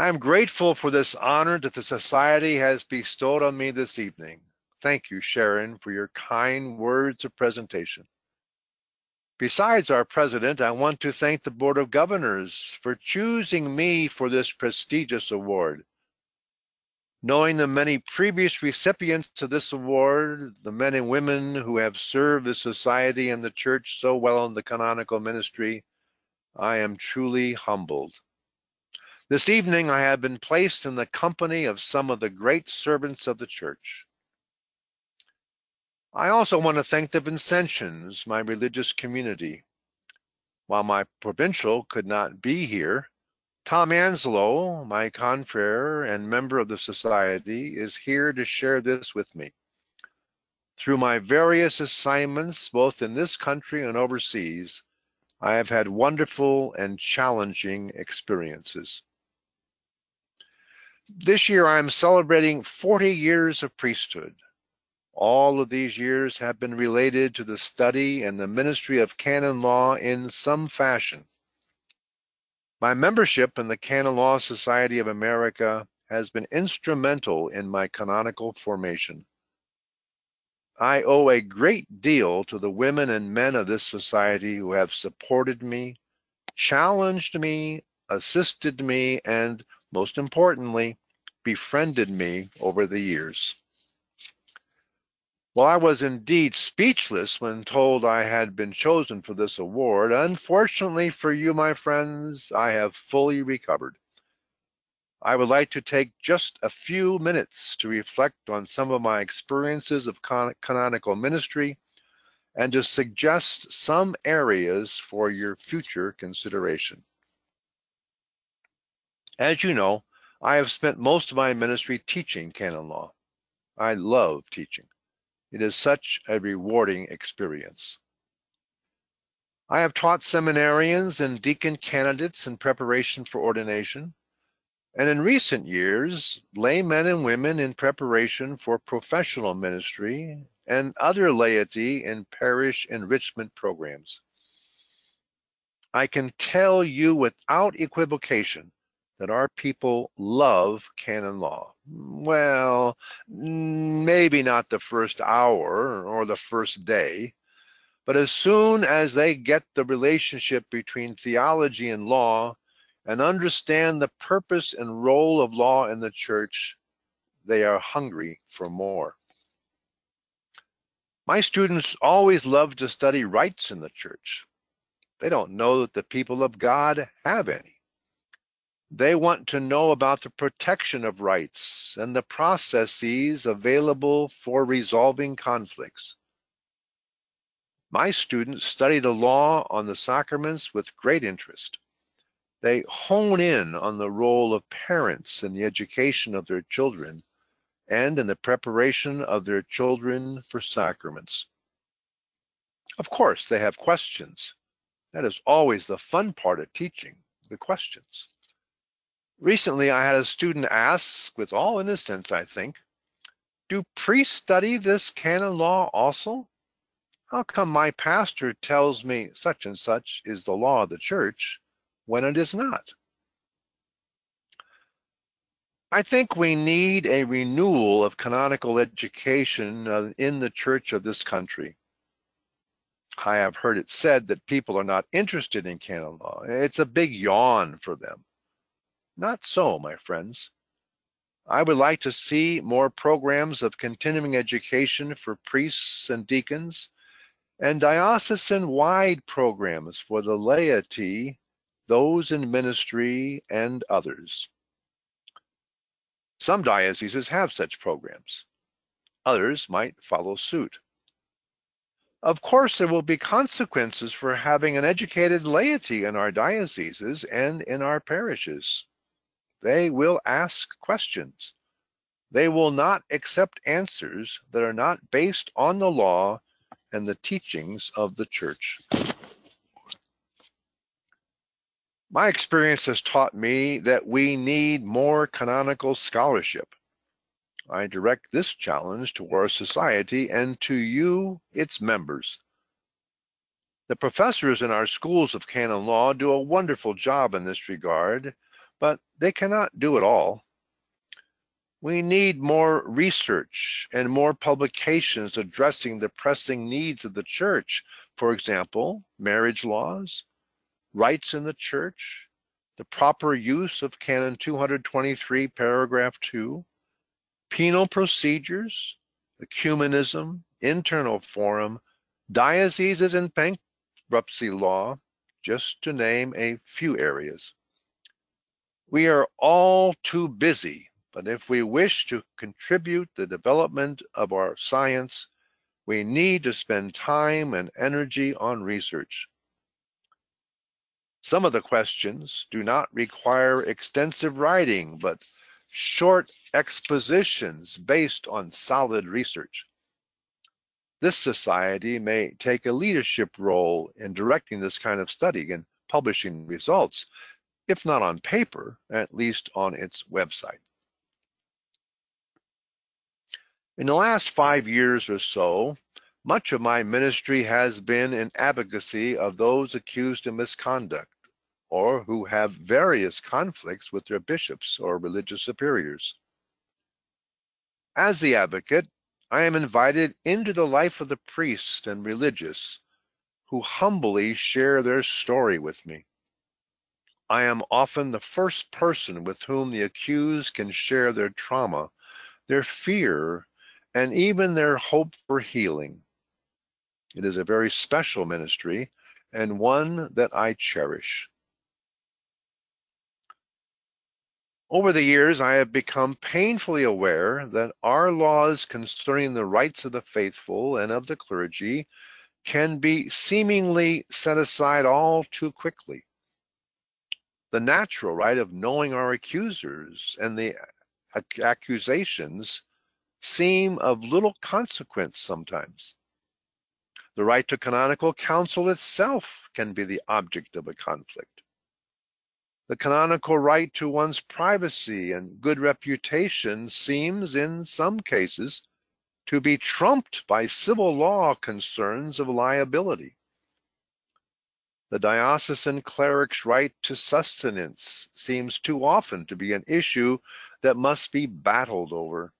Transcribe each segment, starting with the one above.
I am grateful for this honor that the Society has bestowed on me this evening. Thank you, Sharon, for your kind words of presentation. Besides our president, I want to thank the Board of Governors for choosing me for this prestigious award. Knowing the many previous recipients of this award, the men and women who have served the society and the church so well in the canonical ministry, I am truly humbled. This evening I have been placed in the company of some of the great servants of the church. I also want to thank the Vincentians, my religious community. While my provincial could not be here, Tom Anselo, my confrere and member of the society, is here to share this with me. Through my various assignments, both in this country and overseas, I have had wonderful and challenging experiences. This year I am celebrating 40 years of priesthood. All of these years have been related to the study and the ministry of canon law in some fashion. My membership in the Canon Law Society of America has been instrumental in my canonical formation. I owe a great deal to the women and men of this society who have supported me, challenged me, assisted me, and most importantly, befriended me over the years. While I was indeed speechless when told I had been chosen for this award, unfortunately for you, my friends, I have fully recovered. I would like to take just a few minutes to reflect on some of my experiences of con canonical ministry and to suggest some areas for your future consideration. As you know, I have spent most of my ministry teaching canon law. I love teaching. It is such a rewarding experience. I have taught seminarians and deacon candidates in preparation for ordination, and in recent years, laymen and women in preparation for professional ministry and other laity in parish enrichment programs. I can tell you without equivocation that our people love canon law. Well, maybe not the first hour or the first day, but as soon as they get the relationship between theology and law and understand the purpose and role of law in the church, they are hungry for more. My students always love to study rights in the church. They don't know that the people of God have any. They want to know about the protection of rights and the processes available for resolving conflicts. My students study the law on the sacraments with great interest. They hone in on the role of parents in the education of their children and in the preparation of their children for sacraments. Of course, they have questions. That is always the fun part of teaching, the questions. Recently, I had a student ask, with all innocence, I think, do priests study this canon law also? How come my pastor tells me such and such is the law of the church when it is not? I think we need a renewal of canonical education uh, in the church of this country. I have heard it said that people are not interested in canon law. It's a big yawn for them. Not so, my friends. I would like to see more programs of continuing education for priests and deacons and diocesan-wide programs for the laity, those in ministry, and others. Some dioceses have such programs. Others might follow suit. Of course, there will be consequences for having an educated laity in our dioceses and in our parishes. They will ask questions. They will not accept answers that are not based on the law and the teachings of the church. My experience has taught me that we need more canonical scholarship. I direct this challenge to our society and to you, its members. The professors in our schools of canon law do a wonderful job in this regard, but they cannot do it all. We need more research and more publications addressing the pressing needs of the church. For example, marriage laws, rights in the church, the proper use of Canon 223, paragraph 2, penal procedures, ecumenism, internal forum, dioceses and bankruptcy law, just to name a few areas. We are all too busy but if we wish to contribute the development of our science, we need to spend time and energy on research. Some of the questions do not require extensive writing, but short expositions based on solid research. This society may take a leadership role in directing this kind of study and publishing results, if not on paper, at least on its website. In the last five years or so, much of my ministry has been in advocacy of those accused of misconduct or who have various conflicts with their bishops or religious superiors. As the advocate, I am invited into the life of the priests and religious who humbly share their story with me. I am often the first person with whom the accused can share their trauma, their fear, and even their hope for healing. It is a very special ministry and one that I cherish. Over the years, I have become painfully aware that our laws concerning the rights of the faithful and of the clergy can be seemingly set aside all too quickly. The natural right of knowing our accusers and the accusations seem of little consequence sometimes. The right to canonical counsel itself can be the object of a conflict. The canonical right to one's privacy and good reputation seems, in some cases, to be trumped by civil law concerns of liability. The diocesan cleric's right to sustenance seems too often to be an issue that must be battled over.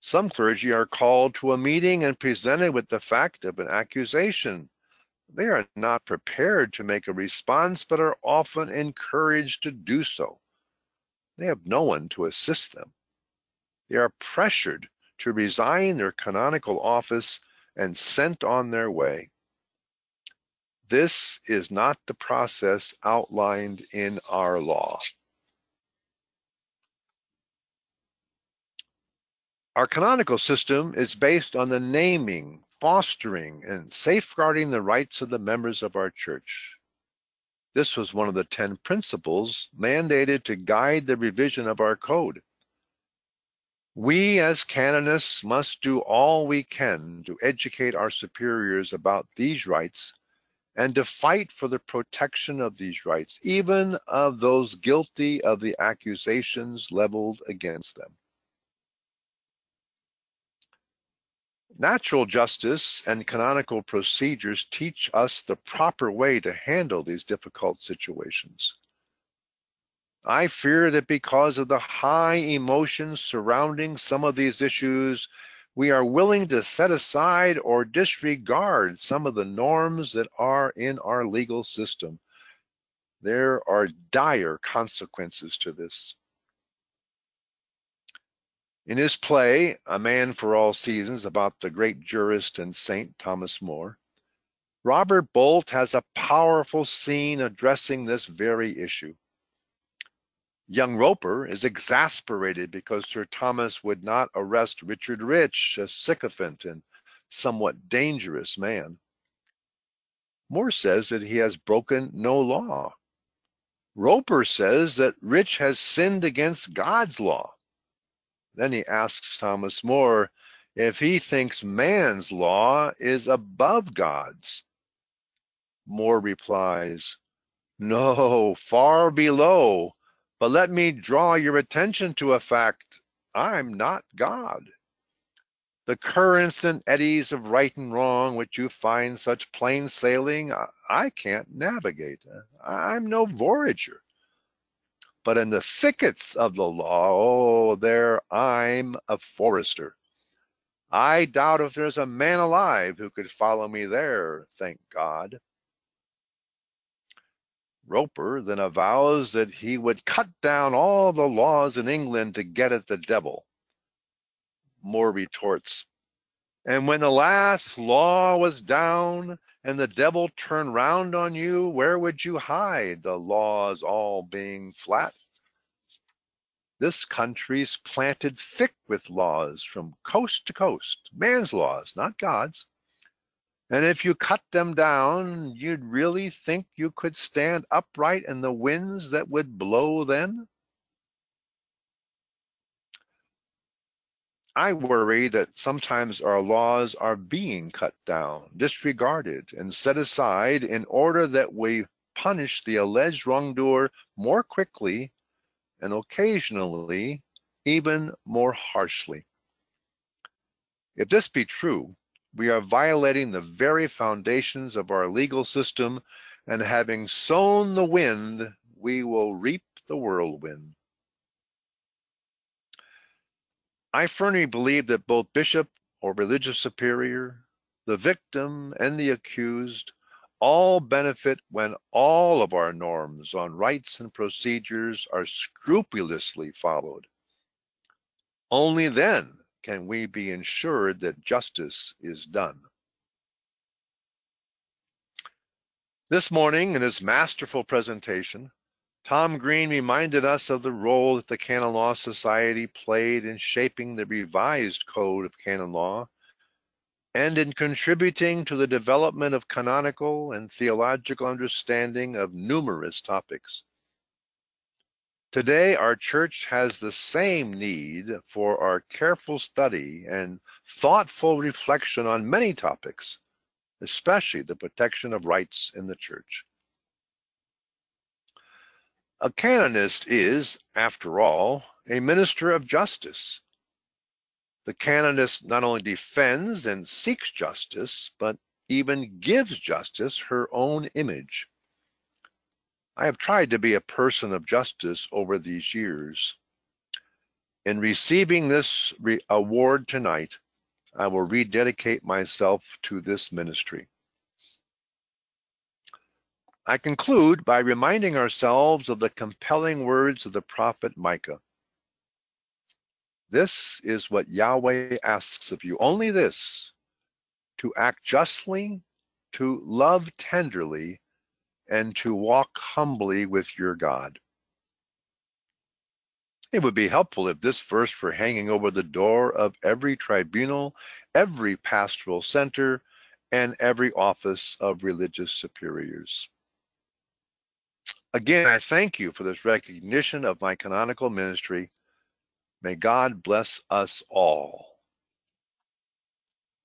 Some clergy are called to a meeting and presented with the fact of an accusation. They are not prepared to make a response, but are often encouraged to do so. They have no one to assist them. They are pressured to resign their canonical office and sent on their way. This is not the process outlined in our law. Our canonical system is based on the naming, fostering, and safeguarding the rights of the members of our church. This was one of the 10 principles mandated to guide the revision of our code. We as canonists must do all we can to educate our superiors about these rights and to fight for the protection of these rights, even of those guilty of the accusations leveled against them. Natural justice and canonical procedures teach us the proper way to handle these difficult situations. I fear that because of the high emotions surrounding some of these issues, we are willing to set aside or disregard some of the norms that are in our legal system. There are dire consequences to this. In his play, A Man for All Seasons, about the great jurist and saint Thomas More, Robert Bolt has a powerful scene addressing this very issue. Young Roper is exasperated because Sir Thomas would not arrest Richard Rich, a sycophant and somewhat dangerous man. More says that he has broken no law. Roper says that Rich has sinned against God's law. Then he asks Thomas More if he thinks man's law is above God's. More replies, No, far below. But let me draw your attention to a fact. I'm not God. The currents and eddies of right and wrong, which you find such plain sailing, I can't navigate. I'm no voyager. but in the thickets of the law, oh, there I'm a forester. I doubt if there's a man alive who could follow me there, thank God. Roper then avows that he would cut down all the laws in England to get at the devil. More retorts, and when the last law was down and the devil turned round on you, where would you hide, the laws all being flat? This country's planted thick with laws from coast to coast, man's laws, not God's. And if you cut them down, you'd really think you could stand upright in the winds that would blow then? I worry that sometimes our laws are being cut down, disregarded, and set aside in order that we punish the alleged wrongdoer more quickly and occasionally even more harshly. If this be true, we are violating the very foundations of our legal system, and having sown the wind, we will reap the whirlwind. I firmly believe that both bishop or religious superior, the victim, and the accused all benefit when all of our norms on rights and procedures are scrupulously followed. Only then can we be ensured that justice is done. This morning, in his masterful presentation, Tom Green reminded us of the role that the Canon Law Society played in shaping the revised Code of Canon Law and in contributing to the development of canonical and theological understanding of numerous topics. Today, our church has the same need for our careful study and thoughtful reflection on many topics, especially the protection of rights in the church. A canonist is, after all, a minister of justice. The canonist not only defends and seeks justice, but even gives justice her own image. I have tried to be a person of justice over these years. In receiving this re award tonight, I will rededicate myself to this ministry. I conclude by reminding ourselves of the compelling words of the prophet Micah. This is what Yahweh asks of you, only this, to act justly, to love tenderly, and to walk humbly with your God. It would be helpful if this verse were hanging over the door of every tribunal, every pastoral center, and every office of religious superiors. Again, I thank you for this recognition of my canonical ministry. May God bless us all.